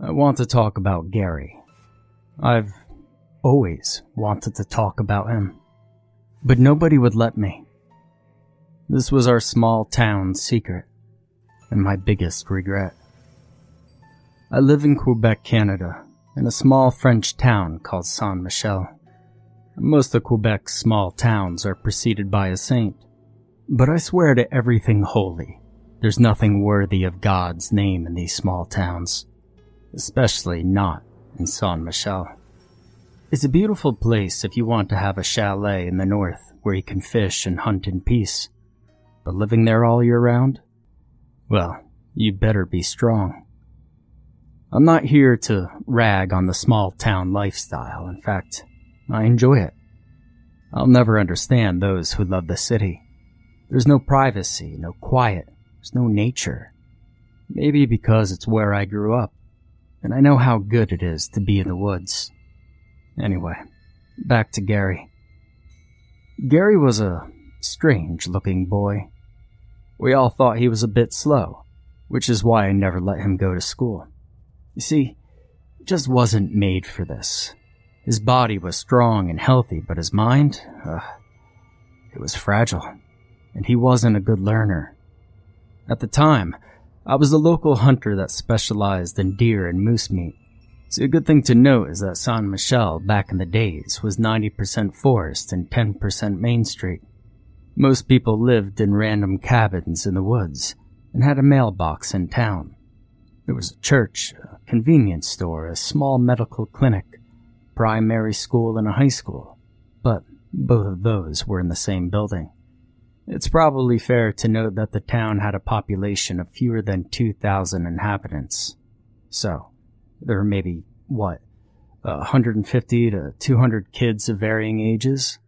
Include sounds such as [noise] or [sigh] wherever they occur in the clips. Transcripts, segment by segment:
I want to talk about Gary. I've always wanted to talk about him, but nobody would let me. This was our small town secret, and my biggest regret. I live in Quebec, Canada, in a small French town called Saint Michel. Most of Quebec's small towns are preceded by a saint, but I swear to everything holy, there's nothing worthy of God's name in these small towns, especially not in Saint Michel. It's a beautiful place if you want to have a chalet in the north where you can fish and hunt in peace. But living there all year round? Well, you better be strong. I'm not here to rag on the small town lifestyle. In fact, I enjoy it. I'll never understand those who love the city. There's no privacy, no quiet, there's no nature. Maybe because it's where I grew up, and I know how good it is to be in the woods. Anyway, back to Gary. Gary was a strange looking boy. We all thought he was a bit slow, which is why I never let him go to school. You see, he just wasn't made for this. His body was strong and healthy, but his mind, uh, it was fragile, and he wasn't a good learner. At the time, I was a local hunter that specialized in deer and moose meat. See, a good thing to note is that Saint Michel back in the days was 90% forest and 10% Main Street. Most people lived in random cabins in the woods and had a mailbox in town. There was a church, a convenience store, a small medical clinic, primary school, and a high school, but both of those were in the same building. It's probably fair to note that the town had a population of fewer than 2,000 inhabitants. So, there were maybe, what, 150 to 200 kids of varying ages?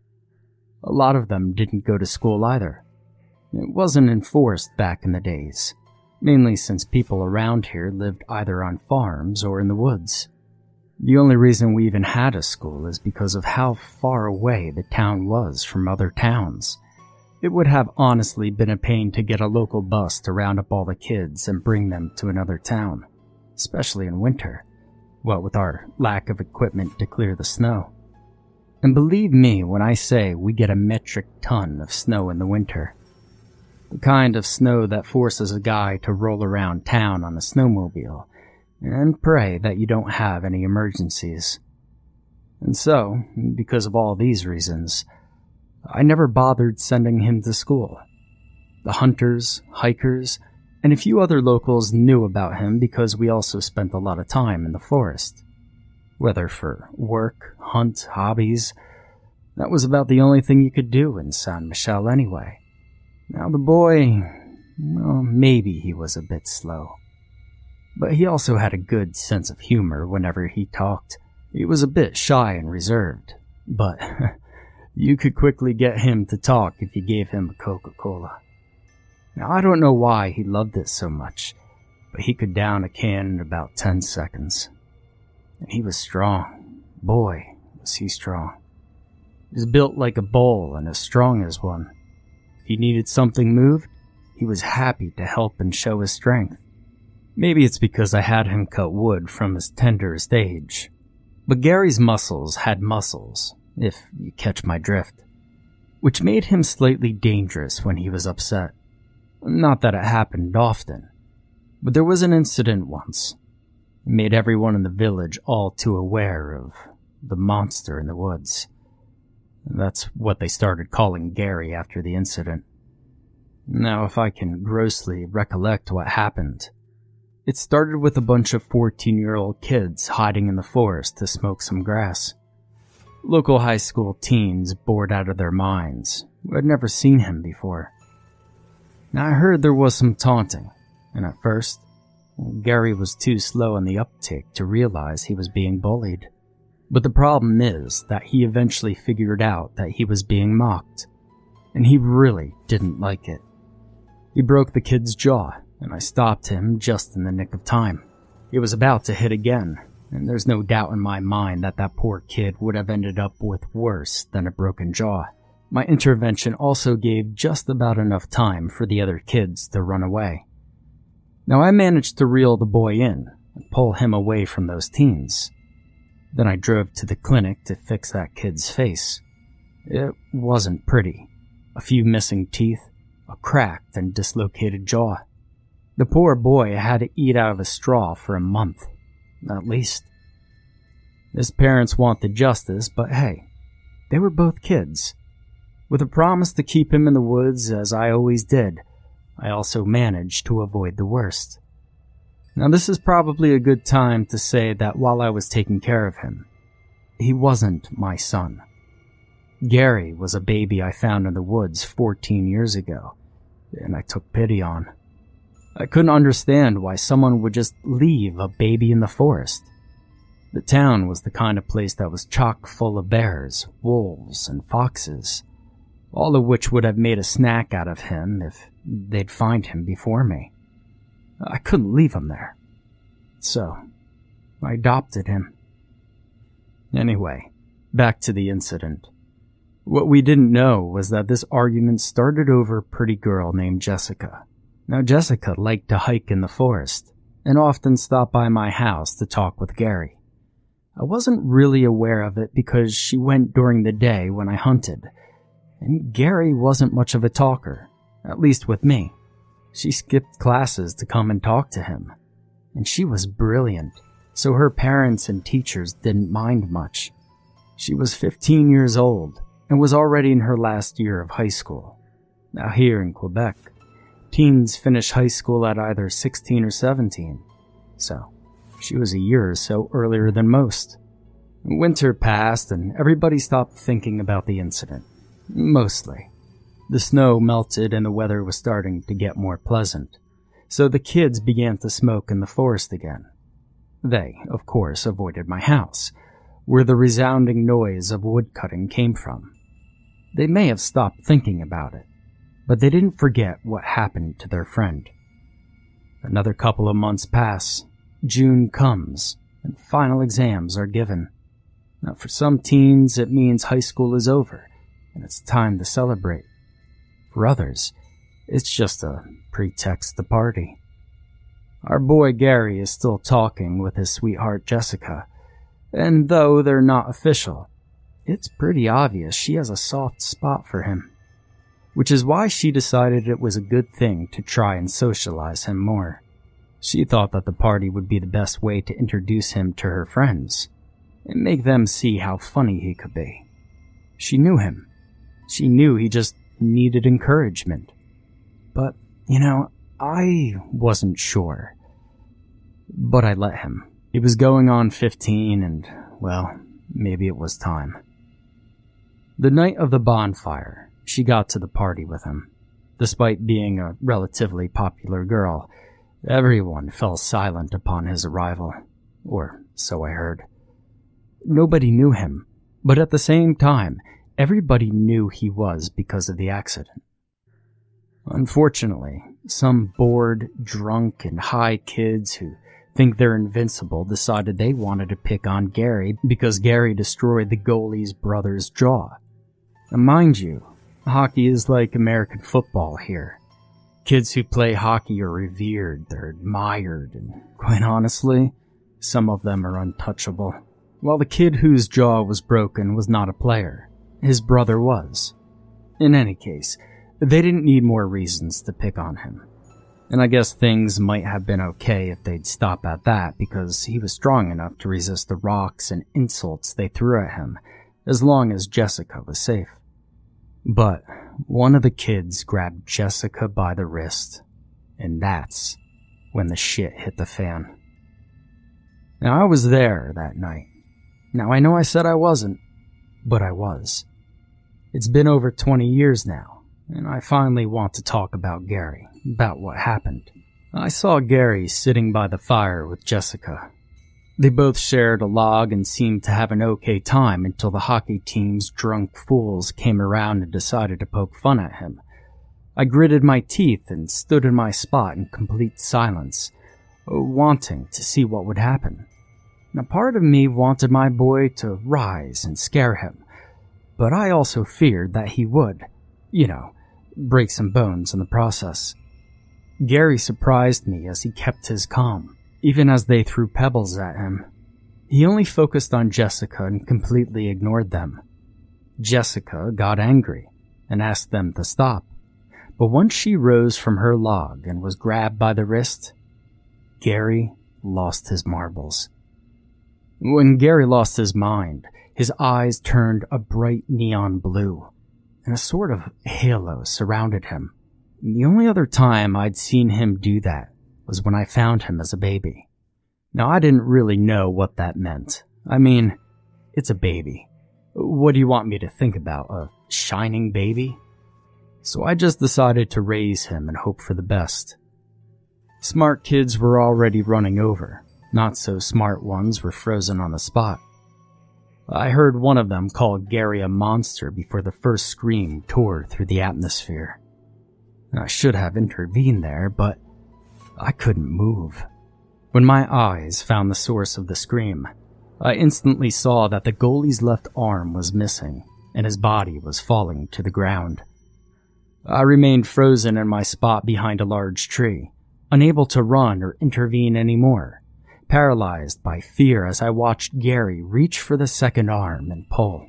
A lot of them didn't go to school either. It wasn't enforced back in the days, mainly since people around here lived either on farms or in the woods. The only reason we even had a school is because of how far away the town was from other towns. It would have honestly been a pain to get a local bus to round up all the kids and bring them to another town, especially in winter, what with our lack of equipment to clear the snow. And believe me when I say we get a metric ton of snow in the winter. The kind of snow that forces a guy to roll around town on a snowmobile and pray that you don't have any emergencies. And so, because of all these reasons, I never bothered sending him to school. The hunters, hikers, and a few other locals knew about him because we also spent a lot of time in the forest whether for work, hunt, hobbies. That was about the only thing you could do in Saint Michel anyway. Now the boy, well, maybe he was a bit slow. But he also had a good sense of humor whenever he talked. He was a bit shy and reserved, but [laughs] you could quickly get him to talk if you gave him a Coca-Cola. Now I don't know why he loved it so much, but he could down a can in about 10 seconds. And he was strong. Boy, was he strong. He was built like a bull and as strong as one. If he needed something moved, he was happy to help and show his strength. Maybe it's because I had him cut wood from his tenderest age. But Gary's muscles had muscles, if you catch my drift, which made him slightly dangerous when he was upset. Not that it happened often, but there was an incident once made everyone in the village all too aware of the monster in the woods. That's what they started calling Gary after the incident. Now, if I can grossly recollect what happened, it started with a bunch of 14 year old kids hiding in the forest to smoke some grass. Local high school teens bored out of their minds who had never seen him before. Now, I heard there was some taunting, and at first, Gary was too slow in the uptake to realize he was being bullied. But the problem is that he eventually figured out that he was being mocked, and he really didn't like it. He broke the kid's jaw, and I stopped him just in the nick of time. He was about to hit again, and there's no doubt in my mind that that poor kid would have ended up with worse than a broken jaw. My intervention also gave just about enough time for the other kids to run away. Now I managed to reel the boy in and pull him away from those teens. Then I drove to the clinic to fix that kid's face. It wasn't pretty. A few missing teeth, a cracked and dislocated jaw. The poor boy had to eat out of a straw for a month, at least. His parents wanted justice, but hey, they were both kids. With a promise to keep him in the woods, as I always did, I also managed to avoid the worst. Now, this is probably a good time to say that while I was taking care of him, he wasn't my son. Gary was a baby I found in the woods 14 years ago, and I took pity on. I couldn't understand why someone would just leave a baby in the forest. The town was the kind of place that was chock full of bears, wolves, and foxes, all of which would have made a snack out of him if they'd find him before me. I couldn't leave him there. So, I adopted him. Anyway, back to the incident. What we didn't know was that this argument started over a pretty girl named Jessica. Now, Jessica liked to hike in the forest and often stopped by my house to talk with Gary. I wasn't really aware of it because she went during the day when I hunted, and Gary wasn't much of a talker, at least with me. She skipped classes to come and talk to him. And she was brilliant, so her parents and teachers didn't mind much. She was 15 years old and was already in her last year of high school. Now, here in Quebec, teens finish high school at either 16 or 17, so she was a year or so earlier than most. Winter passed and everybody stopped thinking about the incident. Mostly. The snow melted and the weather was starting to get more pleasant, so the kids began to smoke in the forest again. They, of course, avoided my house, where the resounding noise of woodcutting came from. They may have stopped thinking about it, but they didn't forget what happened to their friend. Another couple of months pass, June comes, and final exams are given. Now, for some teens, it means high school is over, and it's time to celebrate. For others, it's just a pretext to party. Our boy Gary is still talking with his sweetheart Jessica, and though they're not official, it's pretty obvious she has a soft spot for him. Which is why she decided it was a good thing to try and socialize him more. She thought that the party would be the best way to introduce him to her friends and make them see how funny he could be. She knew him. She knew he just needed encouragement. But, you know, I wasn't sure. But I let him. He was going on 15 and, well, maybe it was time. The night of the bonfire, she got to the party with him. Despite being a relatively popular girl, everyone fell silent upon his arrival. Or so I heard. Nobody knew him, but at the same time, Everybody knew he was because of the accident. Unfortunately, some bored, drunk, and high kids who think they're invincible decided they wanted to pick on Gary because Gary destroyed the goalie's brother's jaw. And mind you, hockey is like American football here. Kids who play hockey are revered, they're admired, and quite honestly, some of them are untouchable. While the kid whose jaw was broken was not a player, his brother was. In any case, they didn't need more reasons to pick on him. And I guess things might have been okay if they'd stop at that because he was strong enough to resist the rocks and insults they threw at him as long as Jessica was safe. But one of the kids grabbed Jessica by the wrist, and that's when the shit hit the fan. Now I was there that night. Now I know I said I wasn't, but I was. It's been over 20 years now, and I finally want to talk about Gary, about what happened. I saw Gary sitting by the fire with Jessica. They both shared a log and seemed to have an okay time until the hockey team's drunk fools came around and decided to poke fun at him. I gritted my teeth and stood in my spot in complete silence, wanting to see what would happen. Now, part of me wanted my boy to rise and scare him, but I also feared that he would, you know, break some bones in the process. Gary surprised me as he kept his calm, even as they threw pebbles at him. He only focused on Jessica and completely ignored them. Jessica got angry and asked them to stop, but once she rose from her log and was grabbed by the wrist, Gary lost his marbles. When Gary lost his mind, his eyes turned a bright neon blue, and a sort of halo surrounded him. The only other time I'd seen him do that was when I found him as a baby. Now, I didn't really know what that meant. I mean, it's a baby. What do you want me to think about? A shining baby? So I just decided to raise him and hope for the best. Smart kids were already running over. Not so smart ones were frozen on the spot. I heard one of them call Gary a monster before the first scream tore through the atmosphere. I should have intervened there, but I couldn't move. When my eyes found the source of the scream, I instantly saw that the goalie's left arm was missing and his body was falling to the ground. I remained frozen in my spot behind a large tree, unable to run or intervene anymore, paralyzed by fear as I watched Gary reach for the second arm and pull.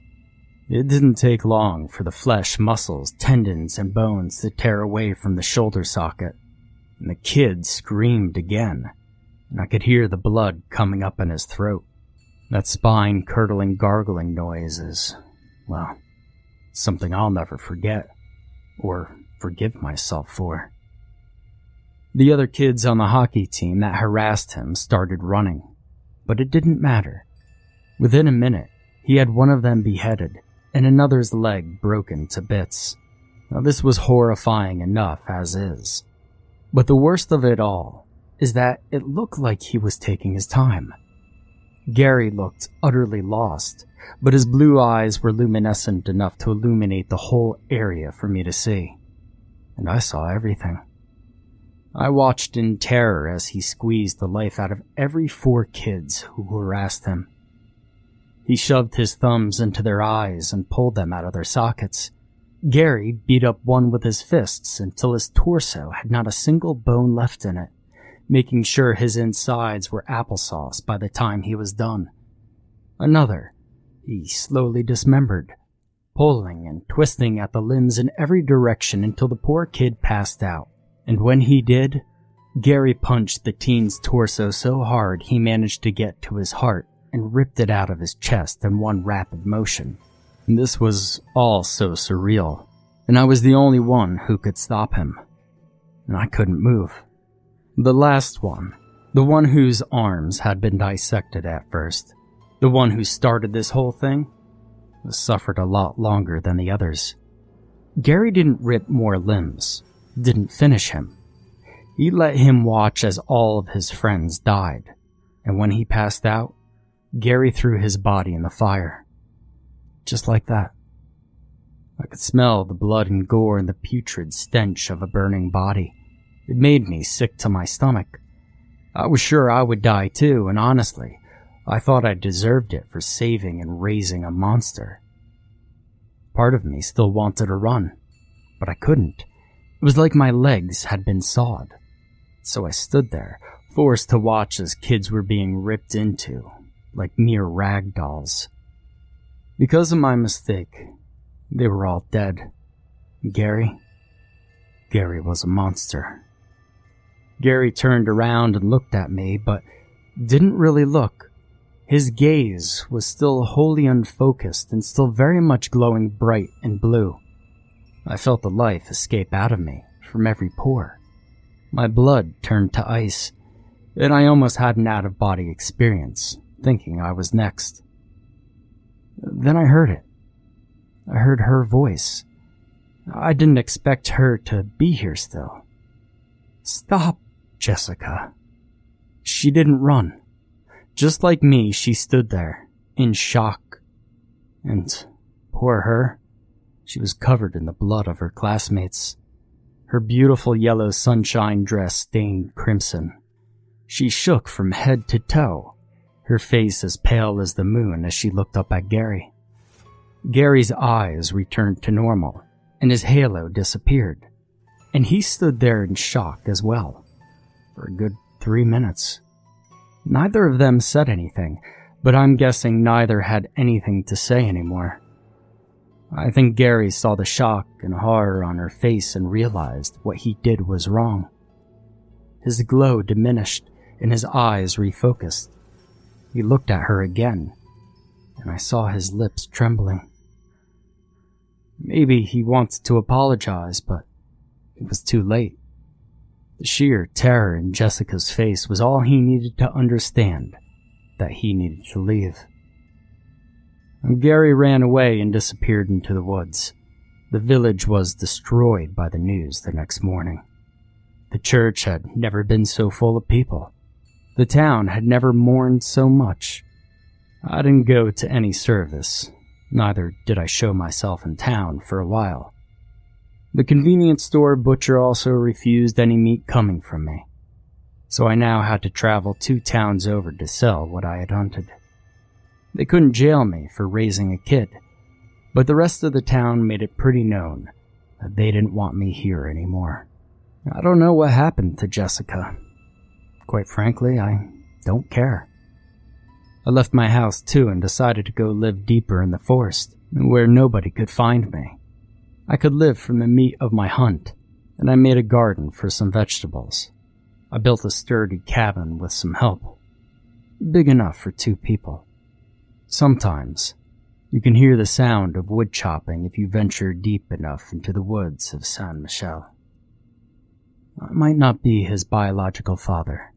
It didn't take long for the flesh, muscles, tendons, and bones to tear away from the shoulder socket, and the kid screamed again, and I could hear the blood coming up in his throat. That spine curdling gargling noise is, well, something I'll never forget, or forgive myself for. The other kids on the hockey team that harassed him started running, but it didn't matter. Within a minute, he had one of them beheaded and another's leg broken to bits. Now, this was horrifying enough as is. But the worst of it all is that it looked like he was taking his time. Gary looked utterly lost, but his blue eyes were luminescent enough to illuminate the whole area for me to see. And I saw everything. I watched in terror as he squeezed the life out of every four kids who harassed him. He shoved his thumbs into their eyes and pulled them out of their sockets. Gary beat up one with his fists until his torso had not a single bone left in it, making sure his insides were applesauce by the time he was done. Another, he slowly dismembered, pulling and twisting at the limbs in every direction until the poor kid passed out. And when he did, Gary punched the teen's torso so hard he managed to get to his heart and ripped it out of his chest in one rapid motion. This was all so surreal, and I was the only one who could stop him. And I couldn't move. The last one, the one whose arms had been dissected at first, the one who started this whole thing, suffered a lot longer than the others. Gary didn't rip more limbs, didn't finish him. He let him watch as all of his friends died, and when he passed out, Gary threw his body in the fire. Just like that. I could smell the blood and gore and the putrid stench of a burning body. It made me sick to my stomach. I was sure I would die too, and honestly, I thought I deserved it for saving and raising a monster. Part of me still wanted to run, but I couldn't. It was like my legs had been sawed. So I stood there, forced to watch as kids were being ripped into, like mere rag dolls. Because of my mistake, they were all dead. Gary? Gary was a monster. Gary turned around and looked at me, but didn't really look. His gaze was still wholly unfocused and still very much glowing bright and blue. I felt the life escape out of me from every pore. My blood turned to ice, and I almost had an out of body experience thinking I was next. Then I heard it. I heard her voice. I didn't expect her to be here still. Stop, Jessica. She didn't run. Just like me, she stood there, in shock. And poor her, she was covered in the blood of her classmates. Her beautiful yellow sunshine dress stained crimson. She shook from head to toe, her face as pale as the moon as she looked up at Gary. Gary's eyes returned to normal, and his halo disappeared, and he stood there in shock as well, for a good three minutes. Neither of them said anything, but I'm guessing neither had anything to say anymore. I think Gary saw the shock and horror on her face and realized what he did was wrong. His glow diminished and his eyes refocused. He looked at her again, and I saw his lips trembling. Maybe he wanted to apologize, but it was too late. The sheer terror in Jessica's face was all he needed to understand that he needed to leave. And Gary ran away and disappeared into the woods. The village was destroyed by the news the next morning. The church had never been so full of people. The town had never mourned so much. I didn't go to any service, neither did I show myself in town for a while. The convenience store butcher also refused any meat coming from me, so I now had to travel two towns over to sell what I had hunted. They couldn't jail me for raising a kid, but the rest of the town made it pretty known that they didn't want me here anymore. I don't know what happened to Jessica. Quite frankly, I don't care. I left my house too and decided to go live deeper in the forest, where nobody could find me. I could live from the meat of my hunt, and I made a garden for some vegetables. I built a sturdy cabin with some help, big enough for two people. Sometimes, you can hear the sound of wood chopping if you venture deep enough into the woods of Saint Michel. I might not be his biological father,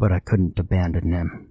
but I couldn't abandon him.